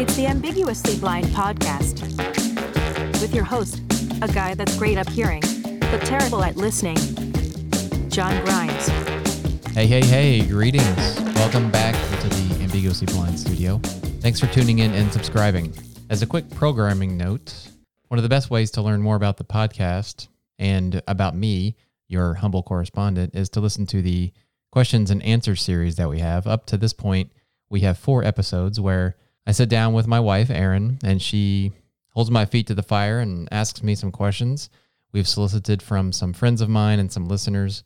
It's the Ambiguously Blind podcast with your host, a guy that's great up hearing, but terrible at listening, John Grimes. Hey, hey, hey, greetings. Welcome back to the Ambiguously Blind studio. Thanks for tuning in and subscribing. As a quick programming note, one of the best ways to learn more about the podcast and about me, your humble correspondent, is to listen to the questions and answers series that we have. Up to this point, we have four episodes where I sit down with my wife, Erin, and she holds my feet to the fire and asks me some questions. We've solicited from some friends of mine and some listeners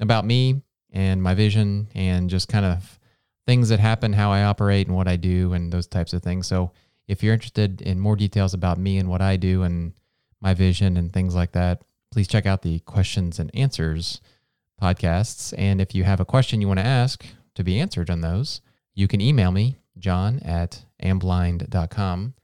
about me and my vision and just kind of things that happen, how I operate and what I do, and those types of things. So, if you're interested in more details about me and what I do and my vision and things like that, please check out the questions and answers podcasts. And if you have a question you want to ask to be answered on those, you can email me, john at amblind.com.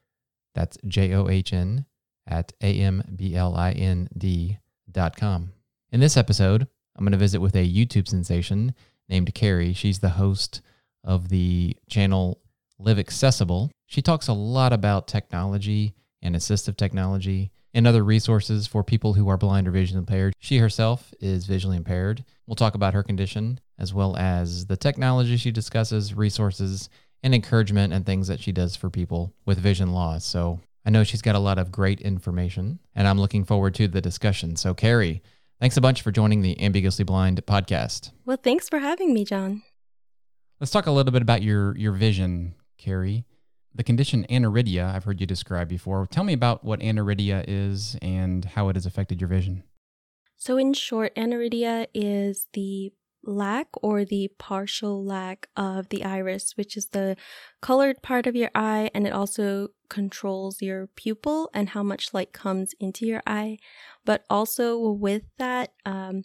That's J O H N at A M B L I N D.com. In this episode, I'm going to visit with a YouTube sensation named Carrie. She's the host of the channel Live Accessible. She talks a lot about technology and assistive technology and other resources for people who are blind or visually impaired. She herself is visually impaired. We'll talk about her condition as well as the technology she discusses, resources, and encouragement and things that she does for people with vision loss. So I know she's got a lot of great information, and I'm looking forward to the discussion. So, Carrie, thanks a bunch for joining the Ambiguously Blind podcast. Well, thanks for having me, John. Let's talk a little bit about your your vision, Carrie. The condition aniridia, I've heard you describe before. Tell me about what aniridia is and how it has affected your vision. So, in short, aniridia is the lack or the partial lack of the iris, which is the colored part of your eye, and it also controls your pupil and how much light comes into your eye. But also with that, um,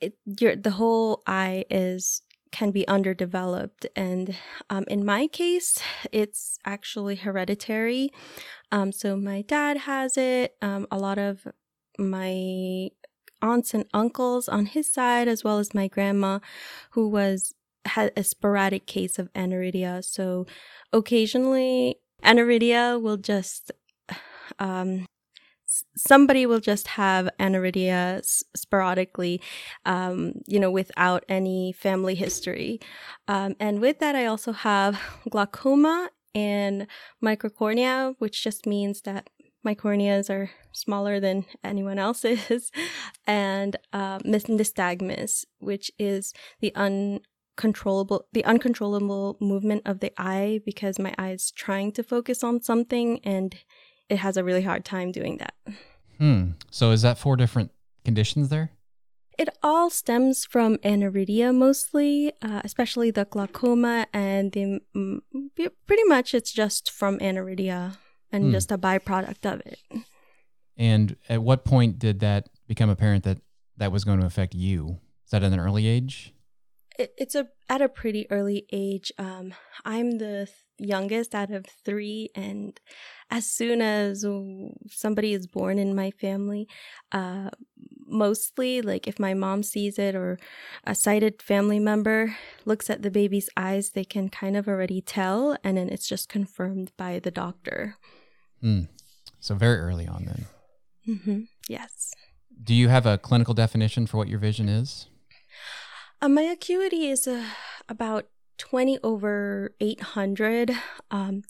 it, your the whole eye is can be underdeveloped, and um, in my case, it's actually hereditary. Um, so my dad has it. Um, a lot of my aunts and uncles on his side, as well as my grandma, who was had a sporadic case of aniridia. So occasionally, aniridia will just um, somebody will just have aniridia sporadically, um, you know, without any family history. Um, and with that, I also have glaucoma and microcornea, which just means that my corneas are smaller than anyone else's, and uh, nystagmus, which is the uncontrollable the uncontrollable movement of the eye because my eye is trying to focus on something and it has a really hard time doing that. Hmm. So is that four different conditions there? It all stems from aniridia mostly, uh, especially the glaucoma, and the pretty much it's just from aniridia and mm. just a byproduct of it. And at what point did that become apparent that that was going to affect you? Is that at an early age? It, it's a at a pretty early age. Um, I'm the youngest out of three, and as soon as somebody is born in my family, uh, mostly like if my mom sees it or a sighted family member looks at the baby's eyes, they can kind of already tell, and then it's just confirmed by the doctor. Mm. So very early on, then. Mm-hmm. Yes. Do you have a clinical definition for what your vision is? Uh, my acuity is uh, about 20 over 800. Um,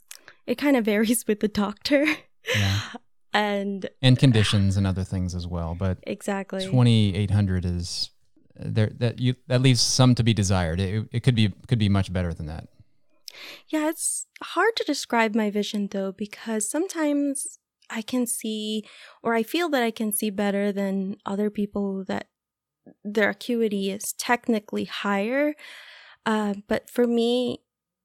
it kind of varies with the doctor. Yeah. and and conditions and other things as well, but exactly 2800 is there that you that leaves some to be desired. It, it could be could be much better than that. Yeah, it's hard to describe my vision though, because sometimes I can see, or I feel that I can see better than other people that their acuity is technically higher. Uh, but for me,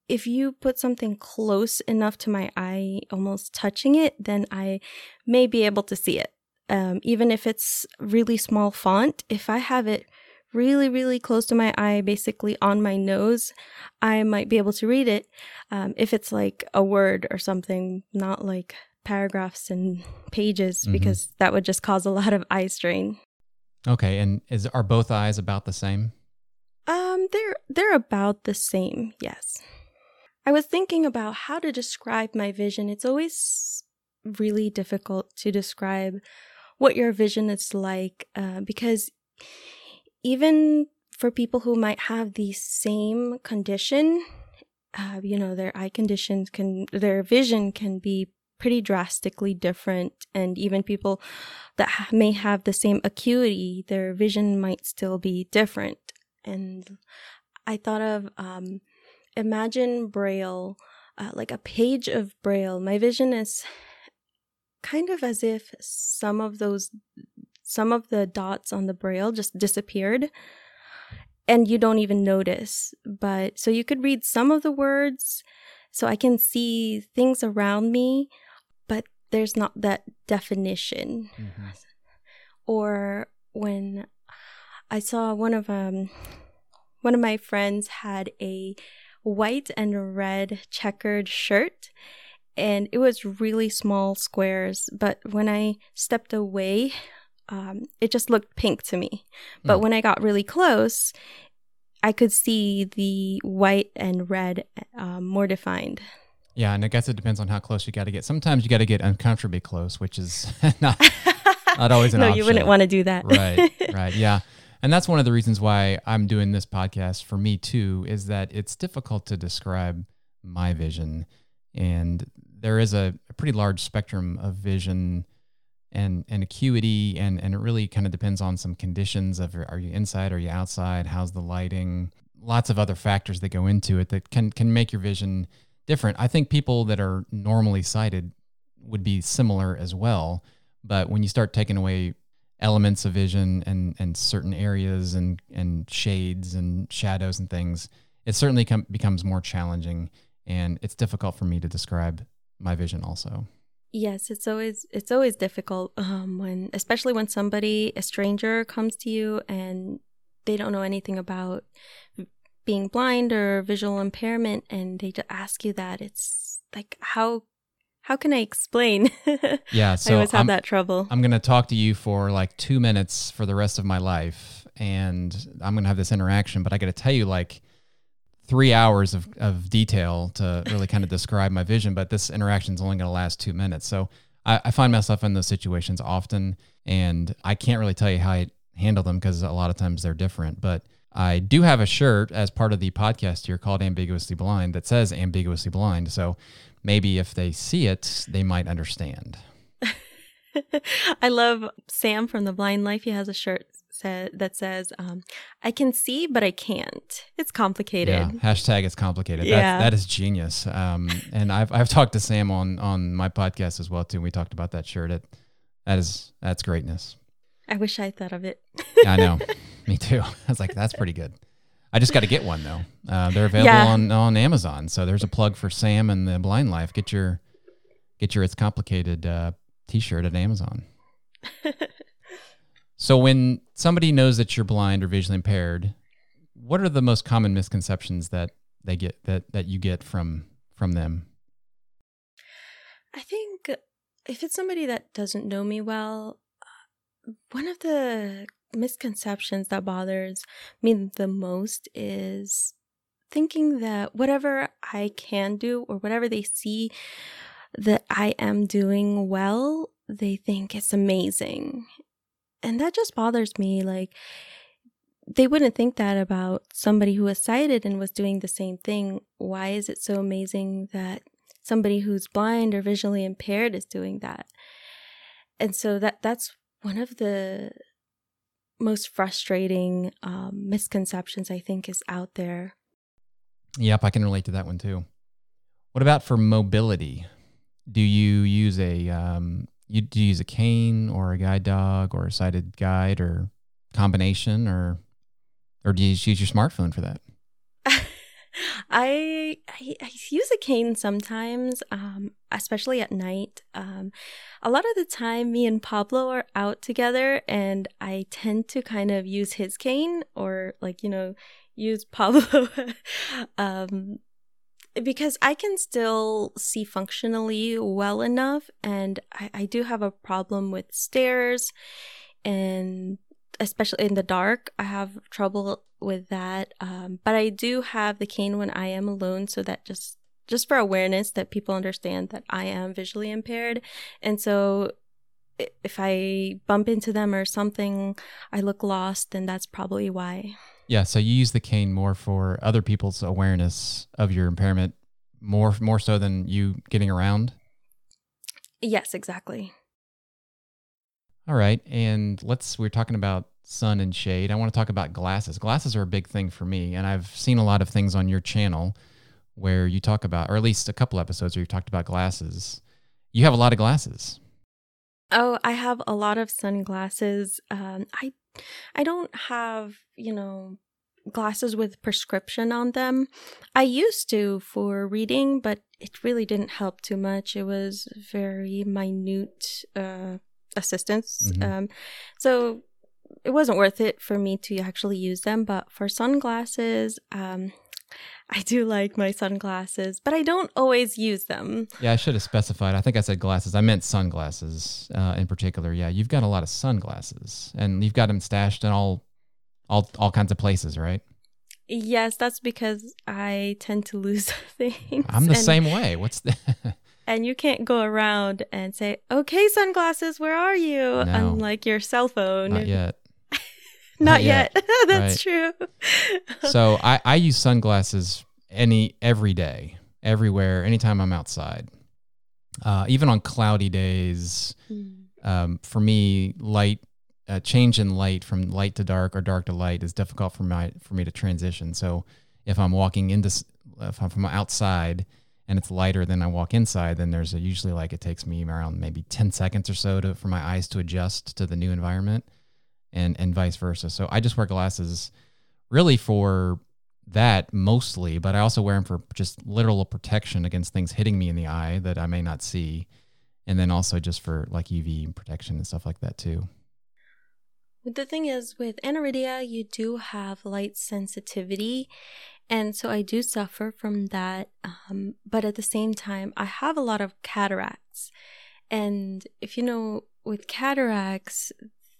if you put something close enough to my eye, almost touching it, then I may be able to see it. Um, even if it's really small font, if I have it really, really close to my eye, basically on my nose, I might be able to read it. Um, if it's like a word or something, not like paragraphs and pages, mm-hmm. because that would just cause a lot of eye strain. Okay, and is are both eyes about the same? Um, they're they're about the same. Yes. I was thinking about how to describe my vision. It's always really difficult to describe what your vision is like uh, because even for people who might have the same condition, uh, you know, their eye conditions can, their vision can be pretty drastically different. And even people that ha- may have the same acuity, their vision might still be different. And I thought of, um, imagine Braille, uh, like a page of Braille. My vision is kind of as if some of those, some of the dots on the Braille just disappeared and you don't even notice. But so you could read some of the words, so I can see things around me, but there's not that definition. Mm-hmm. Or when I saw one of um one of my friends had a white and red checkered shirt and it was really small squares but when i stepped away um, it just looked pink to me. But mm. when I got really close, I could see the white and red um, more defined. Yeah, and I guess it depends on how close you got to get. Sometimes you got to get uncomfortably close, which is not not always an no, option. you wouldn't want to do that. right, right, yeah. And that's one of the reasons why I'm doing this podcast for me too, is that it's difficult to describe my vision. And there is a, a pretty large spectrum of vision and and acuity and and it really kind of depends on some conditions of are you inside are you outside how's the lighting lots of other factors that go into it that can can make your vision different. I think people that are normally sighted would be similar as well but when you start taking away elements of vision and and certain areas and and shades and shadows and things it certainly com- becomes more challenging and it's difficult for me to describe my vision also Yes, it's always it's always difficult um, when, especially when somebody, a stranger, comes to you and they don't know anything about being blind or visual impairment, and they just ask you that. It's like how how can I explain? Yeah, so I always have I'm, that trouble. I'm going to talk to you for like two minutes for the rest of my life, and I'm going to have this interaction. But I got to tell you, like three hours of, of detail to really kind of describe my vision, but this interaction is only going to last two minutes. So I, I, find myself in those situations often, and I can't really tell you how I handle them because a lot of times they're different. But I do have a shirt as part of the podcast here called Ambiguously Blind that says Ambiguously Blind. So maybe if they see it, they might understand. I love Sam from The Blind Life. He has a shirt that says, um, "I can see, but I can't." It's complicated. Yeah. Hashtag it's complicated. Yeah. That's, that is genius. Um, and I've I've talked to Sam on on my podcast as well too. We talked about that shirt. It that is that's greatness. I wish I thought of it. yeah, I know. Me too. I was like, that's pretty good. I just got to get one though. Uh, they're available Yeah. on on Amazon. So there's a plug for Sam and the Blind Life. Get your get your it's complicated uh, t-shirt at Amazon. So when somebody knows that you're blind or visually impaired, what are the most common misconceptions that they get that that you get from from them? I think if it's somebody that doesn't know me well, one of the misconceptions that bothers me the most is thinking that whatever I can do or whatever they see that I am doing well, they think it's amazing. And that just bothers me. Like, they wouldn't think that about somebody who was sighted and was doing the same thing. Why is it so amazing that somebody who's blind or visually impaired is doing that? And so that that's one of the most frustrating um, misconceptions I think is out there. Yep, I can relate to that one too. What about for mobility? Do you use a um, you do you use a cane or a guide dog or a sighted guide or combination or or do you use your smartphone for that? I, I, I use a cane sometimes, um, especially at night. Um, a lot of the time, me and Pablo are out together, and I tend to kind of use his cane or like you know use Pablo um, because I can still see functionally well enough, and I, I do have a problem with stairs, and especially in the dark, I have trouble with that. Um, but I do have the cane when I am alone, so that just just for awareness that people understand that I am visually impaired. And so if I bump into them or something, I look lost, and that's probably why. Yeah, so you use the cane more for other people's awareness of your impairment, more more so than you getting around. Yes, exactly. All right, and let's we're talking about sun and shade. I want to talk about glasses. Glasses are a big thing for me, and I've seen a lot of things on your channel where you talk about, or at least a couple episodes where you talked about glasses. You have a lot of glasses. Oh, I have a lot of sunglasses. Um, I I don't have, you know, glasses with prescription on them. I used to for reading, but it really didn't help too much. It was very minute uh, assistance. Mm-hmm. Um, so it wasn't worth it for me to actually use them. But for sunglasses, um, I do like my sunglasses, but I don't always use them. Yeah, I should have specified. I think I said glasses. I meant sunglasses uh, in particular. Yeah, you've got a lot of sunglasses, and you've got them stashed in all, all, all kinds of places, right? Yes, that's because I tend to lose things. I'm the and, same way. What's the? and you can't go around and say, "Okay, sunglasses, where are you?" No, Unlike your cell phone. Not yet. Not, yet. yet. That's right. true. so I, I use sunglasses any every day, everywhere, anytime I'm outside. Uh, even on cloudy days, mm. um, for me, light uh, change in light from light to dark or dark to light is difficult for my for me to transition. So if I'm walking into if I'm from outside and it's lighter than I walk inside, then there's a, usually like it takes me around maybe 10 seconds or so to, for my eyes to adjust to the new environment and and vice versa. So I just wear glasses really for that mostly, but I also wear them for just literal protection against things hitting me in the eye that I may not see, and then also just for like UV protection and stuff like that too. The thing is, with aniridia, you do have light sensitivity, and so I do suffer from that. Um, but at the same time, I have a lot of cataracts, and if you know, with cataracts,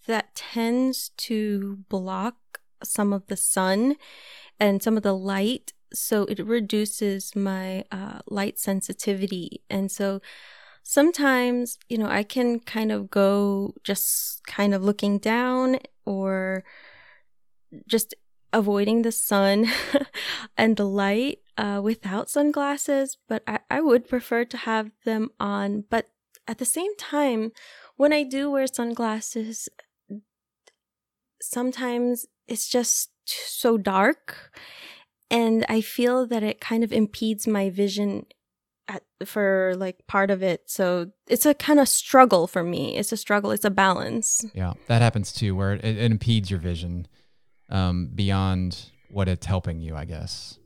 that tends to block some of the sun and some of the light. So it reduces my uh, light sensitivity. And so sometimes, you know, I can kind of go just kind of looking down or just avoiding the sun and the light uh, without sunglasses, but I, I would prefer to have them on. But at the same time, when I do wear sunglasses, sometimes it's just so dark and I feel that it kind of impedes my vision at, for like part of it. So it's a kind of struggle for me. It's a struggle. It's a balance. Yeah, that happens too, where it, it impedes your vision um, beyond what it's helping you, I guess.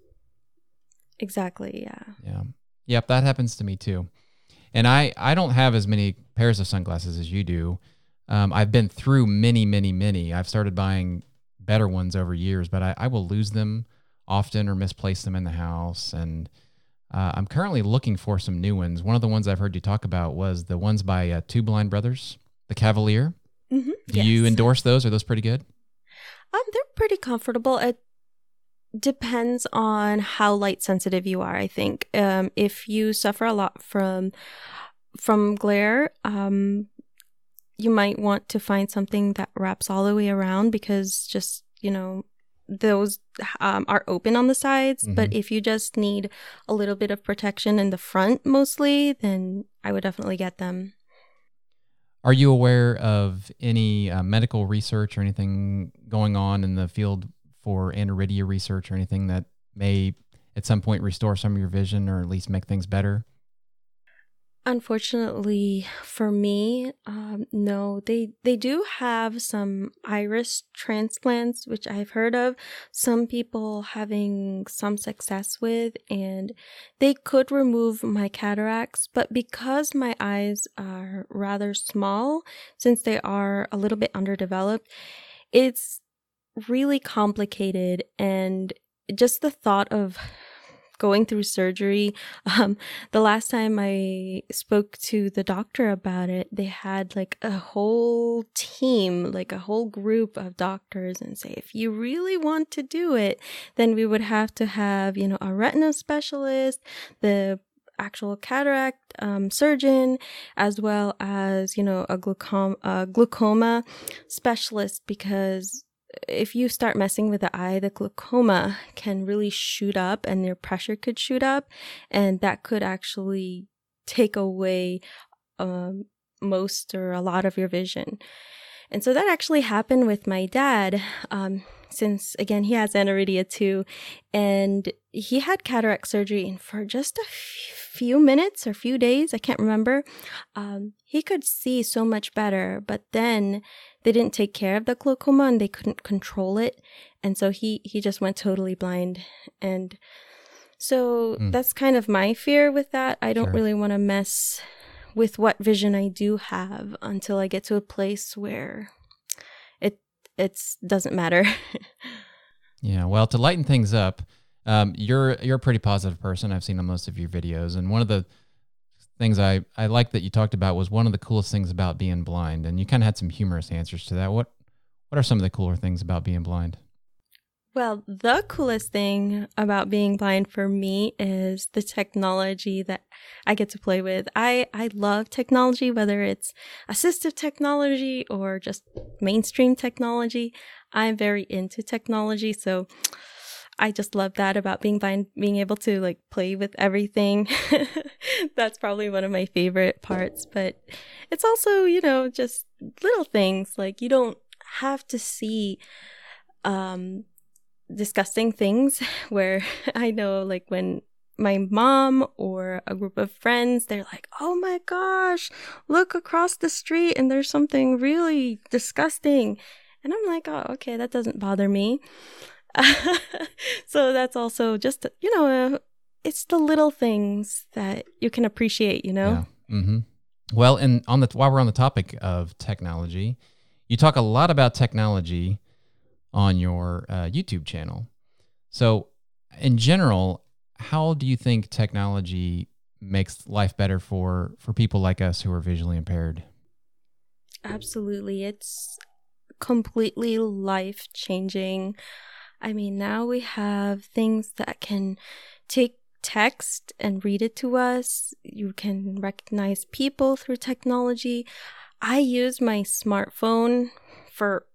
Exactly. Yeah. Yeah. Yep. That happens to me too. And I, I don't have as many pairs of sunglasses as you do. Um, I've been through many, many, many. I've started buying better ones over years, but I, I will lose them often or misplace them in the house. And uh, I'm currently looking for some new ones. One of the ones I've heard you talk about was the ones by uh, Two Blind Brothers, the Cavalier. Mm-hmm. Do yes. you endorse those? Are those pretty good? Um, they're pretty comfortable. It depends on how light sensitive you are. I think um, if you suffer a lot from from glare, um, you might want to find something that wraps all the way around because just, you know, those um, are open on the sides. Mm-hmm. But if you just need a little bit of protection in the front mostly, then I would definitely get them. Are you aware of any uh, medical research or anything going on in the field for aniridia research or anything that may at some point restore some of your vision or at least make things better? Unfortunately for me, um, no, they they do have some iris transplants, which I've heard of. Some people having some success with, and they could remove my cataracts, but because my eyes are rather small, since they are a little bit underdeveloped, it's really complicated, and just the thought of going through surgery. Um, the last time I spoke to the doctor about it, they had like a whole team, like a whole group of doctors, and say, if you really want to do it, then we would have to have, you know, a retina specialist, the actual cataract um, surgeon, as well as, you know, a glaucoma, a glaucoma specialist, because if you start messing with the eye, the glaucoma can really shoot up and your pressure could shoot up, and that could actually take away um, most or a lot of your vision. And so that actually happened with my dad. Um, since again he has aniridia too and he had cataract surgery and for just a few minutes or few days i can't remember um, he could see so much better but then they didn't take care of the glaucoma and they couldn't control it. And so he he just went totally blind. And so mm. that's kind of my fear with that. I don't sure. really want to mess with what vision i do have until i get to a place where it it doesn't matter. Yeah well to lighten things up um, you're you're a pretty positive person. I've seen on most of your videos. And one of the things I, I like that you talked about was one of the coolest things about being blind. And you kind of had some humorous answers to that. What what are some of the cooler things about being blind? Well, the coolest thing about being blind for me is the technology that I get to play with. I, I love technology, whether it's assistive technology or just mainstream technology. I'm very into technology. So I just love that about being blind, being able to like play with everything. That's probably one of my favorite parts. But it's also, you know, just little things like you don't have to see um, disgusting things where I know, like, when my mom or a group of friends, they're like, oh my gosh, look across the street and there's something really disgusting. And I'm like, oh, okay, that doesn't bother me. so that's also just you know uh, it's the little things that you can appreciate you know? Yeah. mm-hmm. well and on the while we're on the topic of technology you talk a lot about technology on your uh, youtube channel. So in general how do you think technology makes life better for for people like us who are visually impaired? Absolutely. It's completely life changing I mean, now we have things that can take text and read it to us. You can recognize people through technology. I use my smartphone for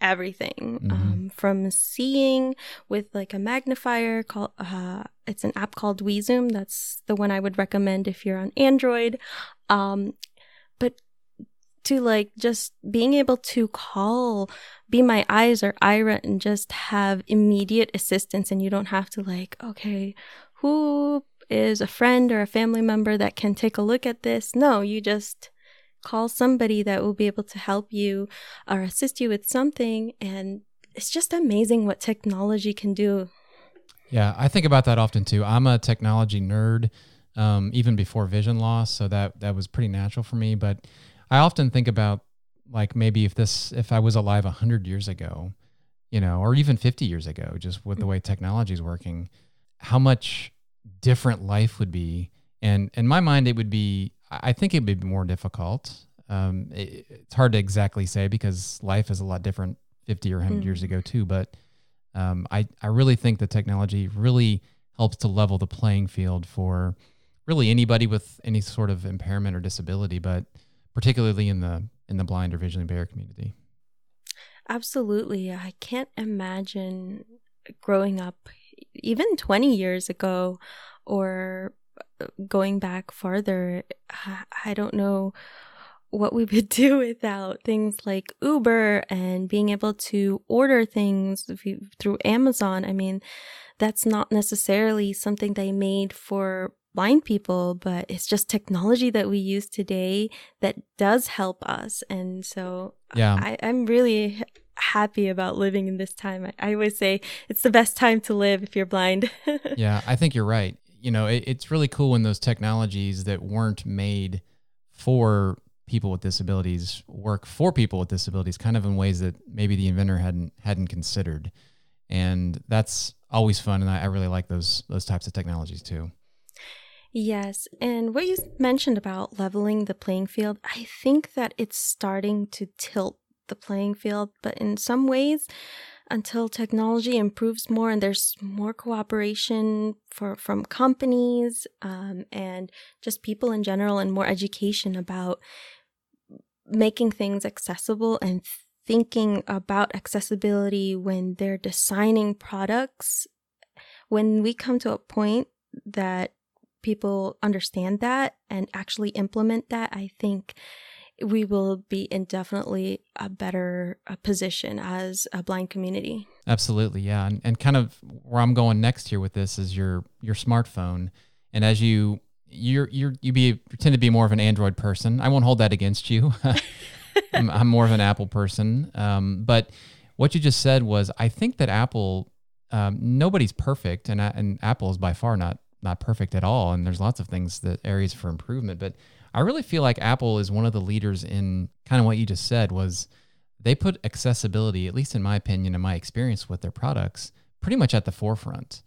everything mm-hmm. um, from seeing with like a magnifier called uh, it's an app called WeZoom that's the one i would recommend if you're on android um, to like just being able to call be my eyes or Aira and just have immediate assistance and you don't have to like okay who is a friend or a family member that can take a look at this? No you just call somebody that will be able to help you or assist you with something and it's just amazing what technology can do. Yeah i think about that often too. I'm a technology nerd um, even before vision loss so that that was pretty natural for me but I often think about like maybe if this if I was alive 100 years ago, you know, or even 50 years ago, just with the way technology is working, how much different life would be. And in my mind, it would be, I think it would be more difficult. Um, it, it's hard to exactly say because life is a lot different 50 or 100 mm-hmm. years ago, too. But um, I, I really think the technology really helps to level the playing field for really anybody with any sort of impairment or disability. But particularly in the in the blind or visually impaired community. Absolutely. I can't imagine growing up even 20 years ago or uh, going back farther. I don't know what we would do without things like Uber and being able to order things through Amazon. I mean, that's not necessarily something they made for blind people, but it's just technology that we use today that does help us. And so yeah. I, am really happy about living in this time. I, I, always say it's the best time to live if you're blind. yeah, I think you're right. You know, it, it's really cool when those technologies that weren't made for people with disabilities work for people with disabilities kind of in ways that maybe the inventor hadn't hadn't considered and that's always fun, and I, I really like those those types of technologies too. Yes. And what you mentioned about leveling the playing field, I think that it's starting to tilt the playing field, but in some ways, until technology improves more and there's more cooperation for from companies um, and just people in general and more education about making things accessible and thinking about accessibility when they're designing products when we come to a point that people understand that and actually implement that i think we will be in definitely a better position as a blind community. Absolutely, yeah, and, and kind of where I'm going next here with this is your your smartphone, and as you you're you're you be tend to be more of an Android person. I won't hold that against you. I'm, I'm, more of an Apple person, um, but what you just said was I think that Apple um, nobody's perfect, and and Apple is by far not not perfect at all, and there's lots of things that areas for improvement, but I really feel like Apple is one of the leaders in kind of what you just said was they put accessibility, at least in my opinion and my experience with their products, pretty much at the forefront.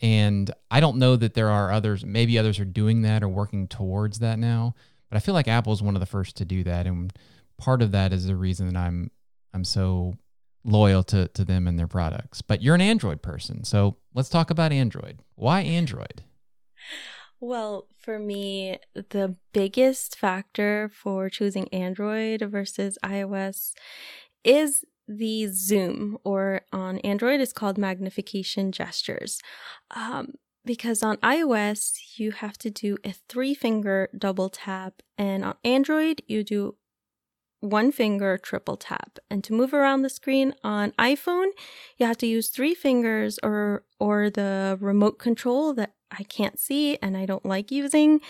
And I don't know that there are others, maybe others are doing that or working towards that now, but I feel like Apple is one of the first to do that. And part of that is the reason that I'm I'm so loyal to, to them and their products. But you're an Android person. So let's talk about Android. Why Android? Well, for me, the biggest factor for choosing Android versus iOS is the zoom, or on Android, it's called magnification gestures. Um, because on iOS, you have to do a three finger double tap, and on Android, you do one finger triple tap. And to move around the screen on iPhone, you have to use three fingers or or the remote control that I can't see and I don't like using.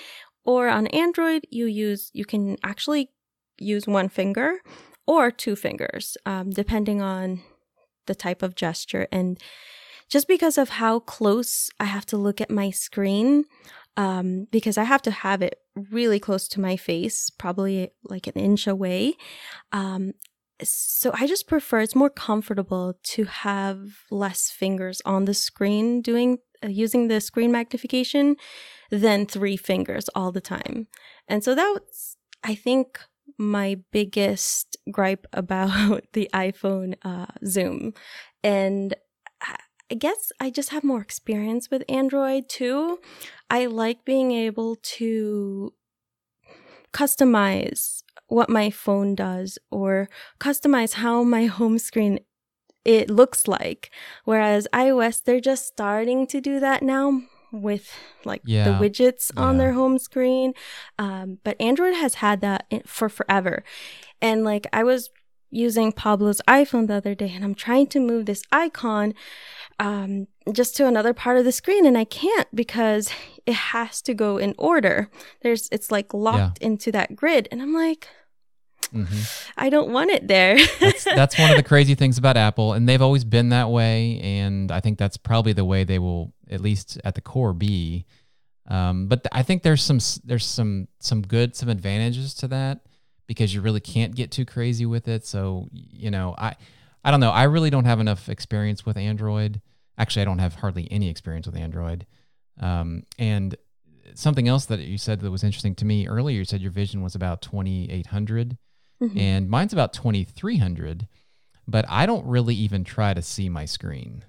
Or on Android, you use you can actually use one finger or two fingers, um, depending on the type of gesture. And just because of how close I have to look at my screen, um, because I have to have it really close to my face, probably like an inch away. Um, so I just prefer it's more comfortable to have less fingers on the screen doing uh, using the screen magnification than three fingers all the time. And so that was, I think, my biggest gripe about the iPhone uh, Zoom. And I guess I just have more experience with Android too. I like being able to customize what my phone does or customize how my home screen it looks like. Whereas iOS, they're just starting to do that now with like yeah. the widgets on yeah. their home screen. Um, but Android has had that for forever. And like I was using Pablo's iPhone the other day and I'm trying to move this icon um, just to another part of the screen and I can't because it has to go in order. There's it's like locked yeah. into that grid and I'm like mm-hmm. I don't want it there. that's, that's one of the crazy things about Apple and they've always been that way and I think that's probably the way they will at least at the core be. Um, but th- I think there's some there's some some good some advantages to that because you really can't get too crazy with it. So, you know, I I don't know. I really don't have enough experience with Android. Actually, I don't have hardly any experience with Android. Um, and something else that you said that was interesting to me earlier, you said your vision was about 2800 mm-hmm. and mine's about 2300, but I don't really even try to see my screen.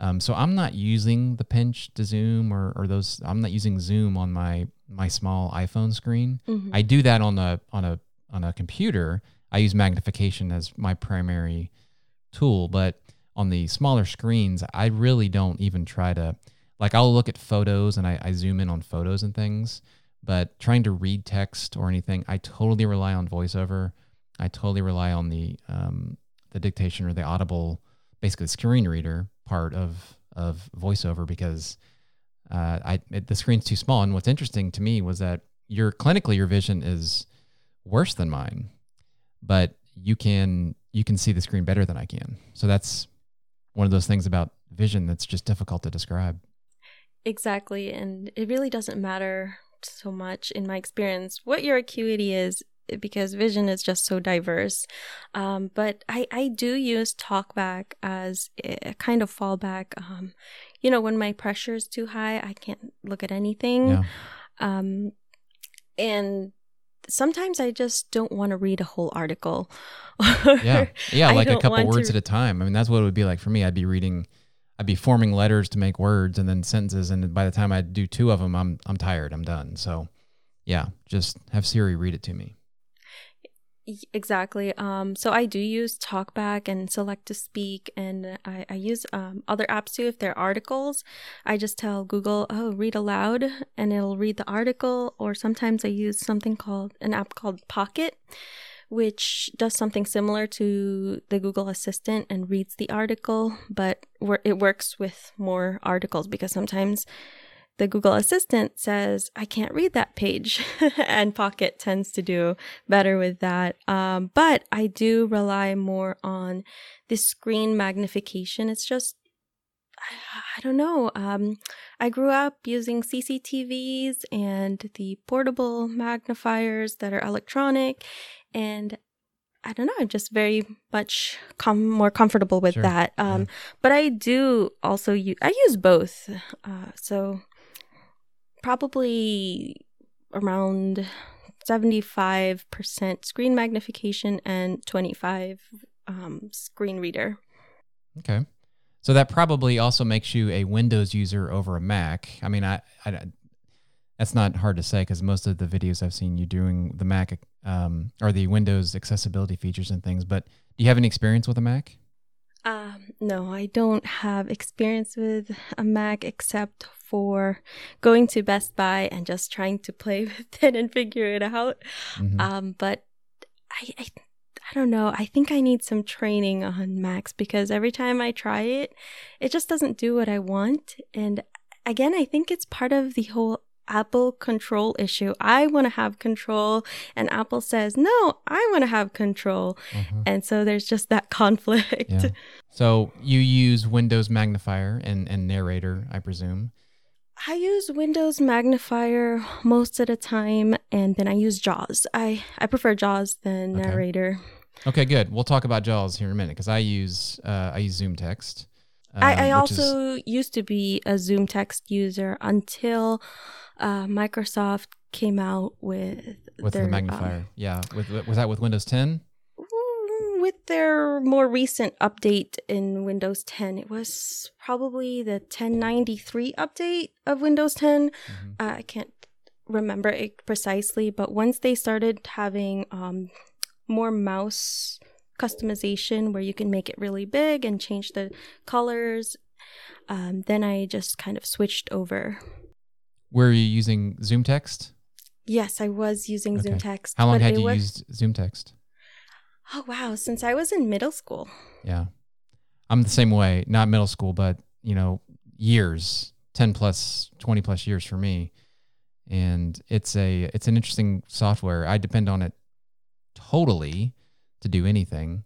Um, so I'm not using the pinch to zoom or, or those. I'm not using zoom on my my small iPhone screen. Mm-hmm. I do that on a on a on a computer, I use magnification as my primary tool. But on the smaller screens, I really don't even try to like I'll look at photos and I, I zoom in on photos and things. But trying to read text or anything, I totally rely on voiceover. I totally rely on the um, the dictation or the audible, basically the screen reader part of of voiceover because uh, I it, the screen's too small. And what's interesting to me was that your clinically your vision is worse than mine, but you can you can see the screen better than I can. So that's one of those things about vision that's just difficult to describe. Exactly, and it really doesn't matter so much in my experience what your acuity is because vision is just so diverse. Um, but I, I do use TalkBack as a kind of fallback. Um, you know, when my pressure is too high, I can't look at anything. Yeah. Um, and sometimes I just don't want to read a whole article. Yeah. Yeah. Like a couple words to- at a time. I mean, that's what it would be like for me. I'd be reading, I'd be forming letters to make words and then sentences. And by the time I do two of them, I'm, I'm tired. I'm done. So yeah, just have Siri read it to me. Exactly. Um, so I do use TalkBack and Select to Speak, and I, I use um, other apps too. If they're articles, I just tell Google, "Oh, read aloud," and it'll read the article. Or sometimes I use something called an app called Pocket, which does something similar to the Google Assistant and reads the article, but it works with more articles because sometimes the Google Assistant says, I can't read that page. and Pocket tends to do better with that. Um, but I do rely more on the screen magnification. It's just, I, I don't know. Um, I grew up using CCTVs and the portable magnifiers that are electronic. And I don't know. I'm just very much com- more comfortable with Sure. that. Um, But I do also use, I use both. Uh, so probably around 75% screen magnification and 25 um, screen reader. Okay. So that probably also makes you a Windows user over a Mac. I mean, I, I that's not hard to say because most of the videos I've seen you doing the Mac um, or the Windows accessibility features and things. But do you have any experience with a Mac? Um, no, I don't have experience with a Mac except for going to Best Buy and just trying to play with it and figure it out. Mhm. Um, but I, I, I don't know. I think I need some training on Macs because every time I try it, it just doesn't do what I want. And again, I think it's part of the whole Apple control issue. I want to have control, and Apple says, no, I want to have control. Mhm. And so there's just that conflict. Yeah. So you use Windows Magnifier and, and Narrator, I presume. I use Windows Magnifier most of the time, and then I use JAWS. I, I prefer JAWS than Okay. Narrator. Okay, good. We'll talk about JAWS here in a minute because I use uh, I use Zoom Text. I, I um, which is- also used to be a Zoom text user until uh, Microsoft came out with with their, the um, magnifier. yeah, with was that with Windows 10? mm, with their more recent update in Windows 10. It was probably the 1093 update of Windows 10. Mhm. Uh, I can't remember it precisely, but once they started having um, more mouse customization where you can make it really big and change the colors, um, then I just kind of switched over. Were you using Zoom Text? Yes, I was using Zoom Text. How long had you was- used Zoom Text? Oh wow, since I was in middle school. Yeah. I'm the same way, not middle school, but you know, years, 10 plus, 20 plus years for me. And it's a it's an interesting software. I depend on it totally to do anything,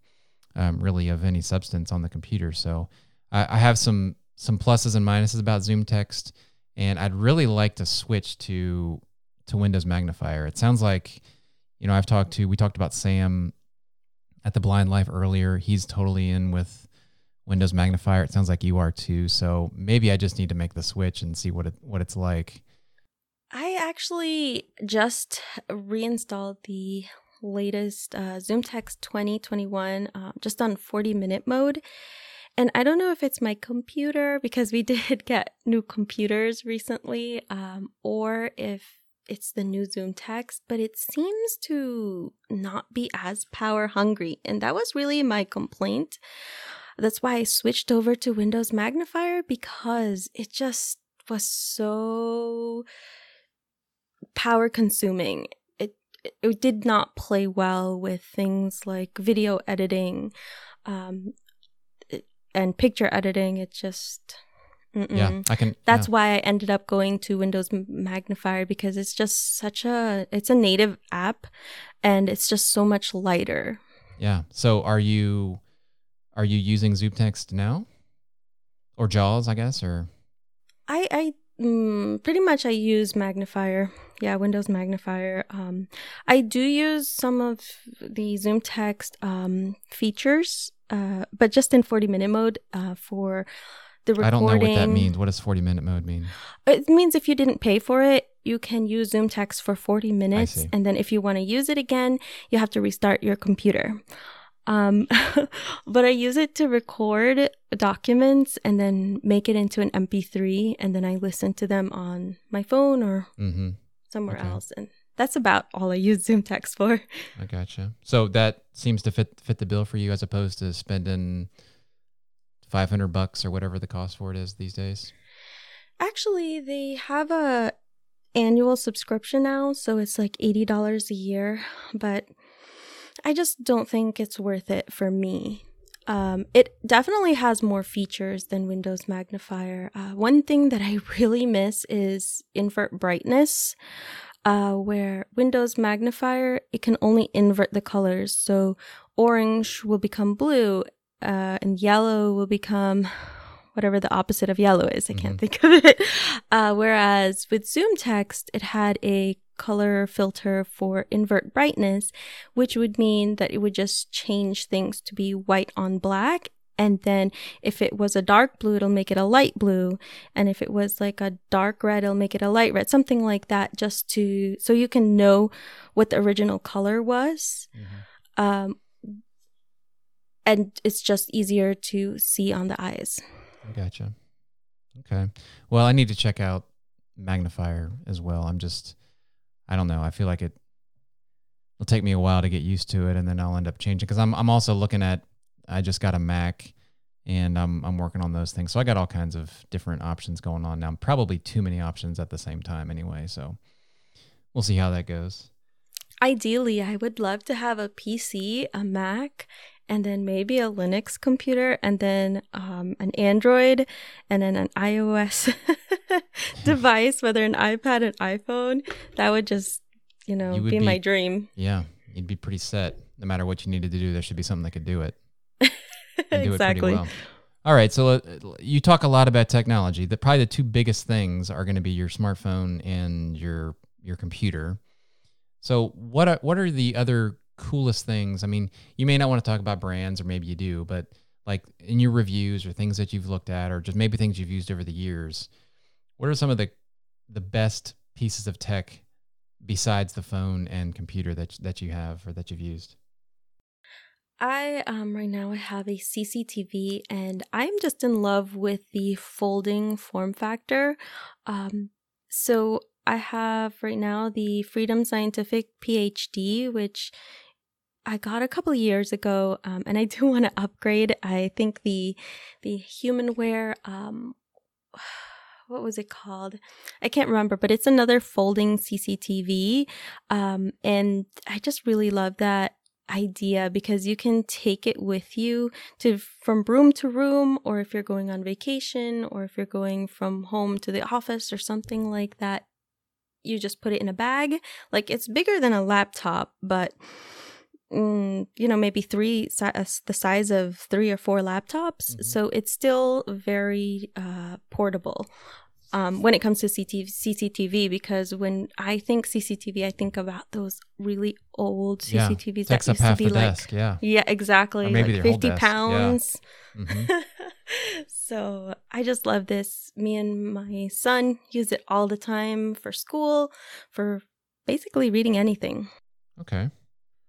um, really of any substance on the computer. So I, I have some some pluses and minuses about Zoom Text, and I'd really like to switch to to Windows Magnifier. It sounds like, you know, I've talked to we talked about Sam at the Blind Life earlier. He's totally in with Windows Magnifier. It sounds like you are too. So maybe I just need to make the switch and see what it what it's like. I actually just reinstalled the latest uh, Zoom Text 2021 uh, just on 40 minute mode. And I don't know if it's my computer because we did get new computers recently, um, or if it's the new Zoom Text, but it seems to not be as power hungry. And that was really my complaint. That's why I switched over to Windows Magnifier because it just was so power consuming. It it did not play well with things like video editing, um, and picture editing. It just mm-mm. Yeah, I can. That's yeah. why I ended up going to Windows Magnifier because it's just such a it's a native app, and it's just so much lighter. Yeah. So are you are you using Zoom Text now, or JAWS? I guess or I I mm, pretty much I use Magnifier yeah, Windows Magnifier. Um, I do use some of the Zoom text um, features, uh, but just in 40 minute mode uh, for the recording. I don't know what that means. What does 40 minute mode mean? It means if you didn't pay for it, you can use Zoom text for 40 minutes. And then if you want to use it again, you have to restart your computer. Um, but I use it to record documents and then make it into an MP3. And then I listen to them on my phone or Mm-hmm. somewhere Okay. else. And that's about all I use ZoomText for. I gotcha. So that seems to fit fit the bill for you as opposed to spending 500 bucks or whatever the cost for it is these days. Actually, they have a annual subscription now, so it's like $80 a year, but I just don't think it's worth it for me. Um, it definitely has more features than Windows Magnifier. Uh, one thing that I really miss is invert brightness, uh, where Windows Magnifier, it can only invert the colors. So orange will become blue, uh, and yellow will become whatever the opposite of yellow is. I can't think of it. Uh, whereas with ZoomText, it had a color filter for invert brightness, which would mean that it would just change things to be white on black. And then if it was a dark blue, it'll make it a light blue. And if it was like a dark red, it'll make it a light red, something like that, just to, so you can know what the original color was. Um, and it's just easier to see on the eyes. Gotcha. Okay. Well, I need to check out Magnifier as well. I'm just, I don't know. I feel like it. It'll take me a while to get used to it, and then I'll end up changing because I'm I'm also looking at. I just got a Mac, and I'm I'm working on those things. So I got all kinds of different options going on now. Probably too many options at the same time, anyway. So we'll see how that goes. Ideally, I would love to have a PC, a Mac, and then maybe a Linux computer, and then um, an Android, and then an iOS device, whether an iPad, an iPhone. That would just, you know, You be, be- my dream. Yeah, you'd be pretty set. No matter what you needed to do, there should be something that could do it. and do it exactly. pretty well. All right, so uh, you talk a lot about technology. The probably the two biggest things are going to be your smartphone and your your computer. So what are what are the other coolest things? I mean, you may not want to talk about brands, or maybe you do, but like in your reviews or things that you've looked at, or just maybe things you've used over the years. What are some of the the best pieces of tech besides the phone and computer that that you have or that you've used? I um right now I have a CCTV and I'm just in love with the folding form factor. Um so I have right now the Freedom Scientific PhD which I got a couple years ago um, and I do want to upgrade. I think the the humanware um what was it called? I can't remember, but it's another folding CCTV. Um, and I just really love that idea because you can take it with you to from room to room or if you're going on vacation or if you're going from home to the office or something like that you just put it in a bag. Like it's bigger than a laptop but mm, you know maybe three uh, the size of three or four laptops. Mhm. so it's still very uh, portable um, when it comes to CTV, CCTV, because when I think CCTV, I think about those really old Yeah, CCTVs that Takes up used to be like, desk. Yeah. yeah, exactly, Or maybe like 50 desk, yeah. pounds. hmm so I just love this. Me and my son use it all the time for school, for basically reading anything. Okay.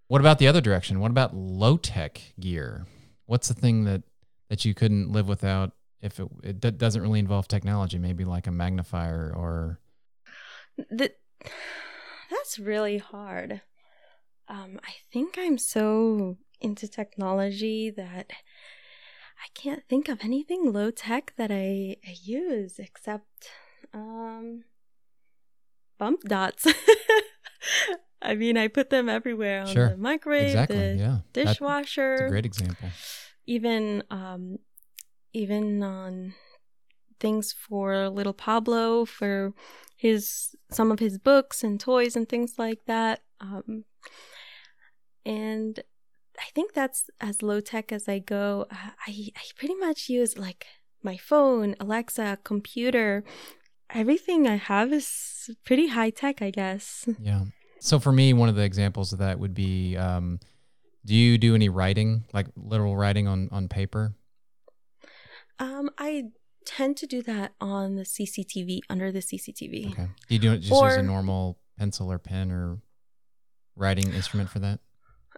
What about the other direction? What about low tech gear? What's the thing that that you couldn't live without if it, it d- doesn't really involve technology? Maybe like a magnifier or Th- that's really hard. Um, I think I'm so into technology that I can't think of anything low tech that I, I use except um, bump dots. I mean, I put them everywhere on Sure. the microwave, exactly. the yeah. Dishwasher, That's a great example. even um, even on things for little Pablo for his some of his books and toys and things like that. Um, and I think that's as low tech as I go. I I pretty much use like my phone, Alexa, computer. everything I have is pretty high tech, I guess. Yeah. So for me, one of the examples of that would be um, do you do any writing, like literal writing on, on paper? Um, I tend to do that on the CCTV, under the CCTV. Okay. Do you do it just Or- use a normal pencil or pen or writing instrument for that?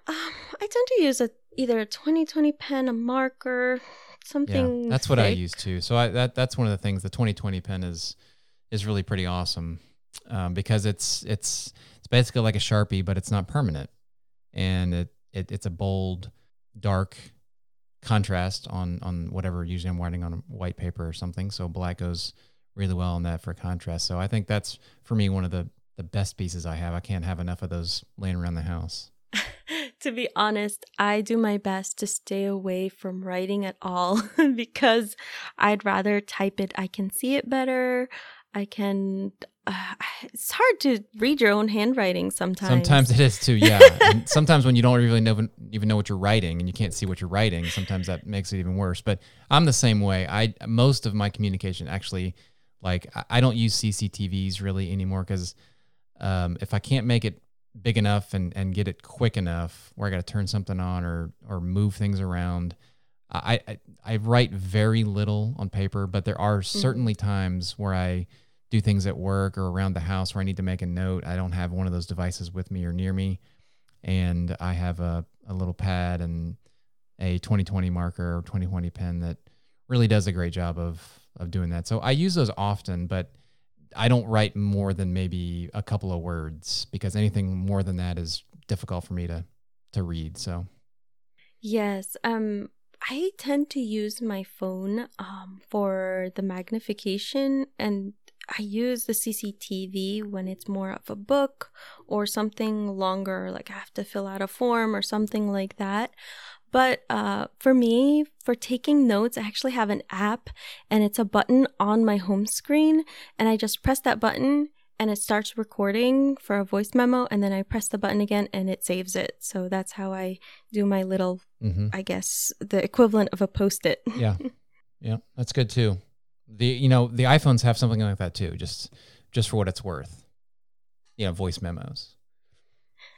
Um, I tend to use a either a 2020 pen, a marker, something. Yeah, that's what I thick. use too. So I, that that's one of the things. The 2020 pen is is really pretty awesome um, because it's it's it's basically like a sharpie, but it's not permanent, and it, it it's a bold, dark contrast on on whatever. Usually, I'm writing on white paper or something, so black goes really well on that for contrast. So I think that's for me one of the the best pieces I have. I can't have enough of those laying around the house. to be honest, I do my best to stay away from writing at all because I'd rather type it. I can see it better. I can. Uh, it's hard to read your own handwriting sometimes. Sometimes it is too, yeah. and sometimes when you don't really know, even know what you're writing and you can't see what you're writing, sometimes that makes it even worse. But I'm the same way. I most of my communication actually, like I- I don't use CCTVs really anymore because um, if I can't make it big enough and and get it quick enough, where I got to turn something on or or move things around. I, I I write very little on paper, but there are certainly times where I do things at work or around the house where I need to make a note. I don't have one of those devices with me or near me. And I have a, a little pad and a 2020 marker or 2020 pen that really does a great job of, of doing that. So I use those often, but I don't write more than maybe a couple of words because anything more than that is difficult for me to, to read. So Yes. Um I tend to use my phone um for the magnification and I use the CCTV when it's more of a book or something longer like I have to fill out a form or something like that. But uh, for me, for taking notes, I actually have an app and it's a button on my home screen. And I just press that button and it starts recording for a voice memo. And then I press the button again and it saves it. So that's how I do my little, hmm I guess, the equivalent of a post it. yeah, yeah, that's good too. The you know the iPhones have something like that too. Just just for what it's worth, you know, voice memos.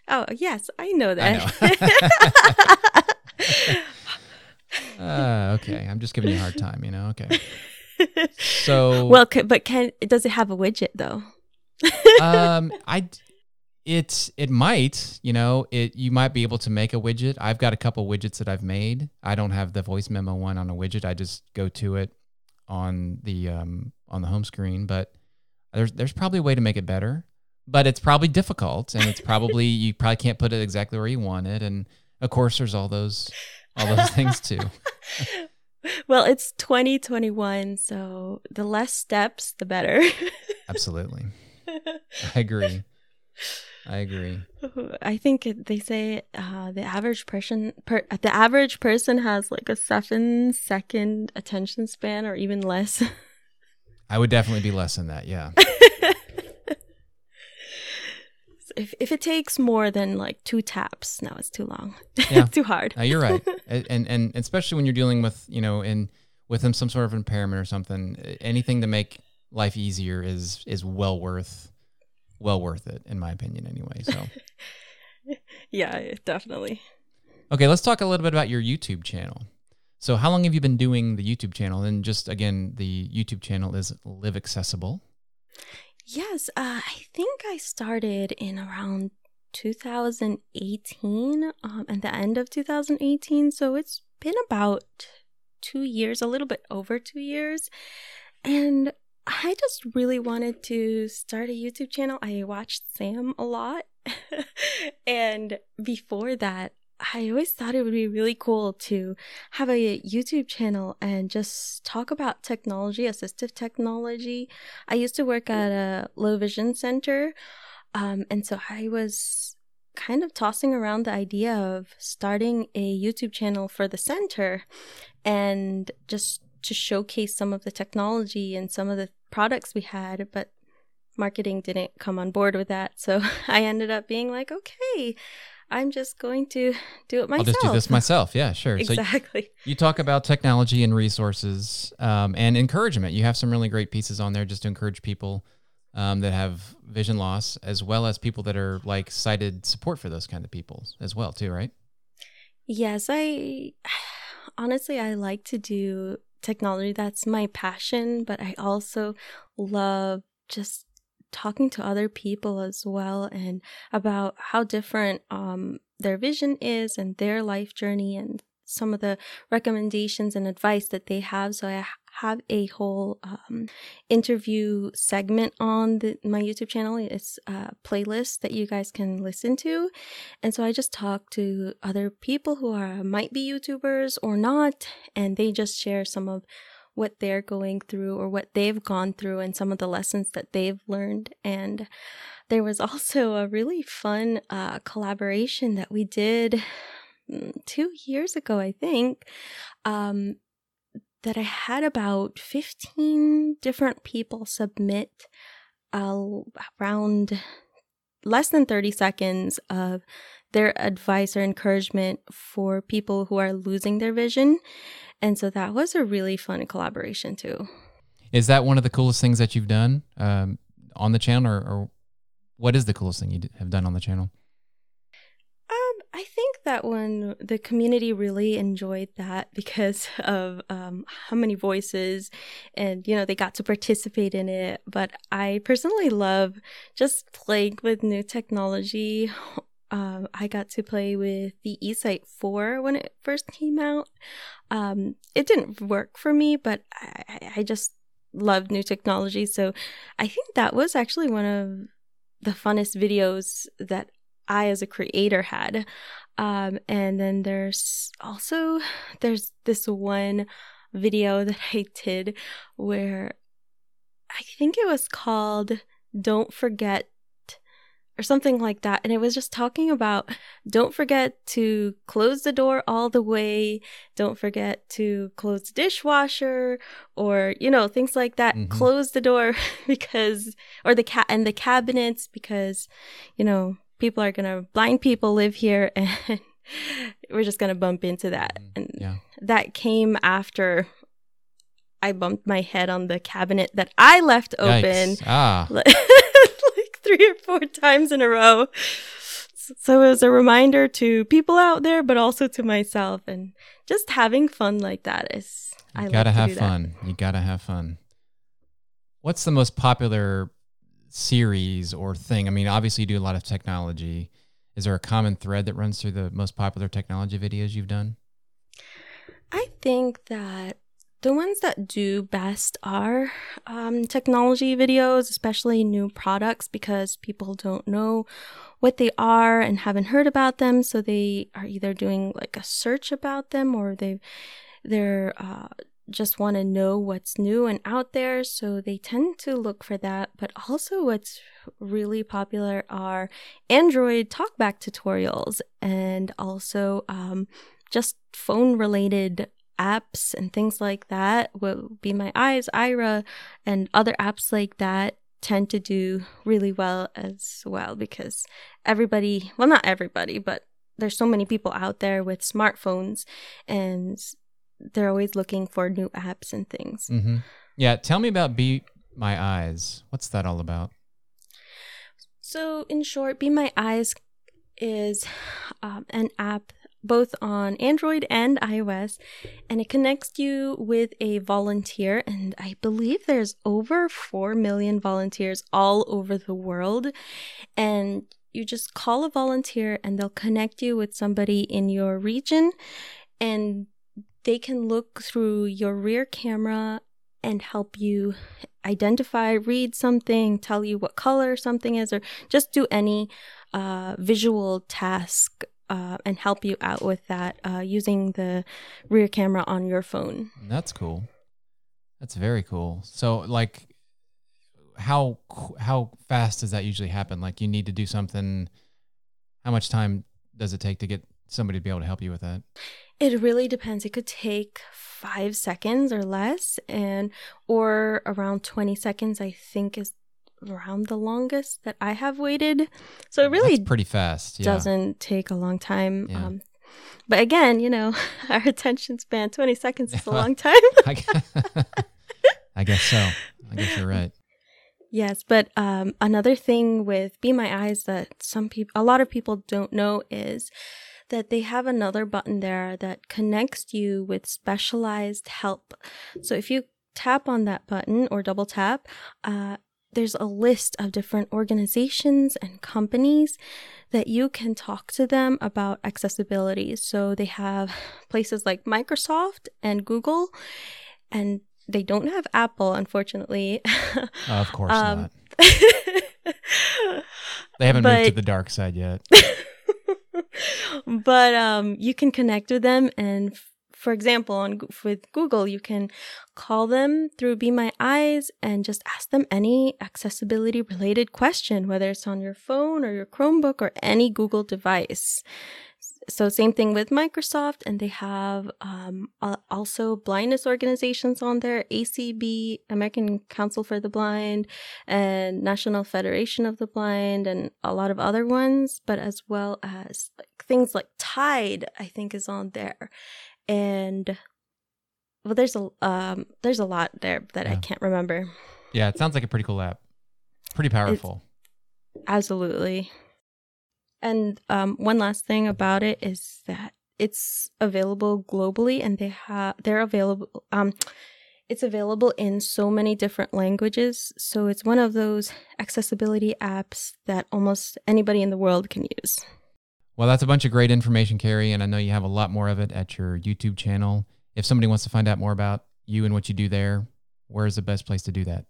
Oh, yes, I know I that. Uh, okay, I'm just giving you a hard time. You know, okay. So well, but can does it have a widget though? um i it's it might you know it you might be able to make a widget i've got a couple widgets that i've made i don't have the voice memo one on a widget i just go to it on the um on the home screen but there's there's probably a way to make it better but it's probably difficult and it's probably you probably can't put it exactly where you want it. And of course there's all those all those things too. Well, it's 2021, so the less steps, the better. absolutely. I agree i agree I think they say uh, the average person per, the average person has like a seven second attention span or even less. i would definitely be less than that yeah if if it takes more than like two taps, no, it's too long. Yeah. too hard. No, you're right, and, and and especially when you're dealing with you know in with them some sort of impairment or something, anything to make life easier is is well worth well worth it in my opinion anyway. So yeah, definitely. okay, let's talk a little bit about your YouTube channel. So how long have you been doing the YouTube channel? And just again, the YouTube channel is Live Accessible. Yes, uh, I think I started in around 2018, um, at the end of 2018. So it's been about two years, a little bit over two years. And I just really wanted to start a YouTube channel. I watched Sam a lot. and before that, I always thought it would be really cool to have a YouTube channel and just talk about technology, assistive technology. I used to work at a low vision center. Um, and so I was kind of tossing around the idea of starting a YouTube channel for the center and just to showcase some of the technology and some of the products we had. But marketing didn't come on board with that. So I ended up being like, okay, I'm just going to do it myself. I'll just do this myself. Yeah, sure. So exactly. you talk about technology and resources um, and encouragement. You have some really great pieces on there just to encourage people um, that have vision loss, as well as people that are like sighted support for those kind of people as well, too, right? Yes, I honestly I like to do technology. That's my passion, but I also love just talking to other people as well and about how different um, their vision is and their life journey and some of the recommendations and advice that they have. So I have a whole um, interview segment on the, my YouTube channel. It's a playlist that you guys can listen to. And so I just talk to other people who are might be YouTubers or not, and they just share some of what they're going through or what they've gone through and some of the lessons that they've learned. And there was also a really fun uh, collaboration that we did mm, two years ago, I think. Um, that I had about 15 different people submit uh, around less than 30 seconds of their advice or encouragement for people who are losing their vision. And so that was a really fun collaboration too. Is that one of the coolest things that you've done um, on the channel, or, or what is the coolest thing you have done on the channel? That one, the community really enjoyed that because of um, how many voices and, you know, they got to participate in it. But I personally love just playing with new technology. Um, I got to play with the eSight 4 when it first came out. Um, it didn't work for me, but I, I just love new technology. So I think that was actually one of the funnest videos that I as a creator had. Um, and then there's also there's this one video that I did where I think it was called Don't Forget or something like that. And it was just talking about don't forget to close the door all the way. Don't forget to close the dishwasher or, you know, things like that. Mm-hmm. Close the door because, or the cat and the cabinets because, you know, people are going to, blind people live here and we're just going to bump into that. Mm-hmm. And yeah. that came after I bumped my head on the cabinet that I left open. Ah. like three or four times in a row. So it was a reminder to people out there, but also to myself, and just having fun like that is. You I gotta have fun. You gotta have fun. What's the most popular series or thing? I mean, obviously you do a lot of technology. Is there a common thread that runs through the most popular technology videos you've done? I think that the ones that do best are um, technology videos, especially new products, because people don't know what they are and haven't heard about them. So they are either doing like a search about them or they they're uh, just want to know what's new and out there. So they tend to look for that. But also, what's really popular are Android talkback tutorials and also um, just phone related apps and things like that. Will Be My Eyes, Aira, and other apps like that tend to do really well as well because everybody, well, not everybody, but there's so many people out there with smartphones and they're always looking for new apps and things. Mm-hmm. Yeah, tell me about Be My Eyes. What's that all about? So, in short, Be My Eyes is um, an app both on Android and iOS, and it connects you with a volunteer. And I believe there's over 4 million volunteers all over the world. And you just call a volunteer, and they'll connect you with somebody in your region. And they can look through your rear camera and help you identify, read something, tell you what color something is, or just do any uh, visual task uh, and help you out with that uh, using the rear camera on your phone. That's cool. That's very cool. So, like, how how fast does that usually happen? Like, you need to do something. How much time does it take to get somebody to be able to help you with that? It really depends. It could take five seconds or less, and or around twenty seconds. I think is around the longest that I have waited. So it really That's pretty fast. Yeah. doesn't take a long time. Yeah. Um, but again, you know, our attention span, 20 seconds is a long time. I guess so. I guess you're right. yes. But um, another thing with Be My Eyes that some people, a lot of people don't know is that they have another button there that connects you with specialized help. So if you tap on that button or double tap, uh, there's a list of different organizations and companies that you can talk to them about accessibility. So they have places like Microsoft and Google, and they don't have Apple, unfortunately. Of course Um, not. They haven't moved to the dark side yet. but um, you can connect with them, and for example, on with Google, you can call them through Be My Eyes and just ask them any accessibility related question, whether it's on your phone or your Chromebook or any Google device. So same thing with Microsoft, and they have um, also blindness organizations on there: ACB, American Council for the Blind, and National Federation of the Blind, and a lot of other ones. But as well as like, things like Tide, I think is on there, and well, there's a um, there's a lot there that I can't remember. Yeah, it sounds like a pretty cool app. Pretty powerful. Absolutely. And um, one last thing about it is that it's available globally, and they have they're available. Um, it's available in so many different languages, so it's one of those accessibility apps that almost anybody in the world can use. Well, that's a bunch of great information, Carrie, and I know you have a lot more of it at your YouTube channel. If somebody wants to find out more about you and what you do there, where's the best place to do that?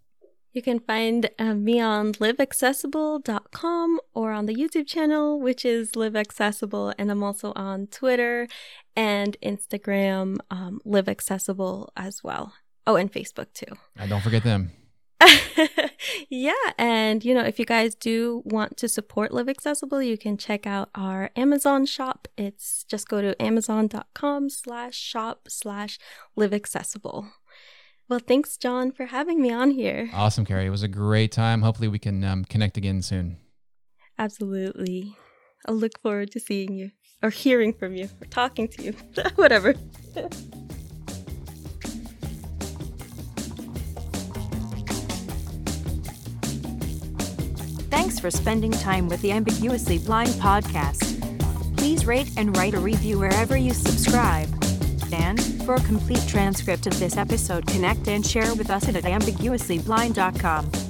You can find uh, me on liveaccessible.com or on the YouTube channel, which is Live Accessible. And I'm also on Twitter and Instagram, um, Live Accessible as well. Oh, and Facebook too. Uh, don't forget them. yeah. And, you know, if you guys do want to support Live Accessible, you can check out our Amazon shop. It's just go to amazon.com slash shop slash live accessible. Well, thanks, John, for having me on here. Awesome, Carrie. It was a great time. Hopefully, we can um, connect again soon. Absolutely. I'll look forward to seeing you or hearing from you or talking to you. Whatever. Thanks for spending time with the Ambiguously Blind podcast. Please rate and write a review wherever you subscribe. For a complete transcript of this episode, connect and share with us at ambiguouslyblind.com.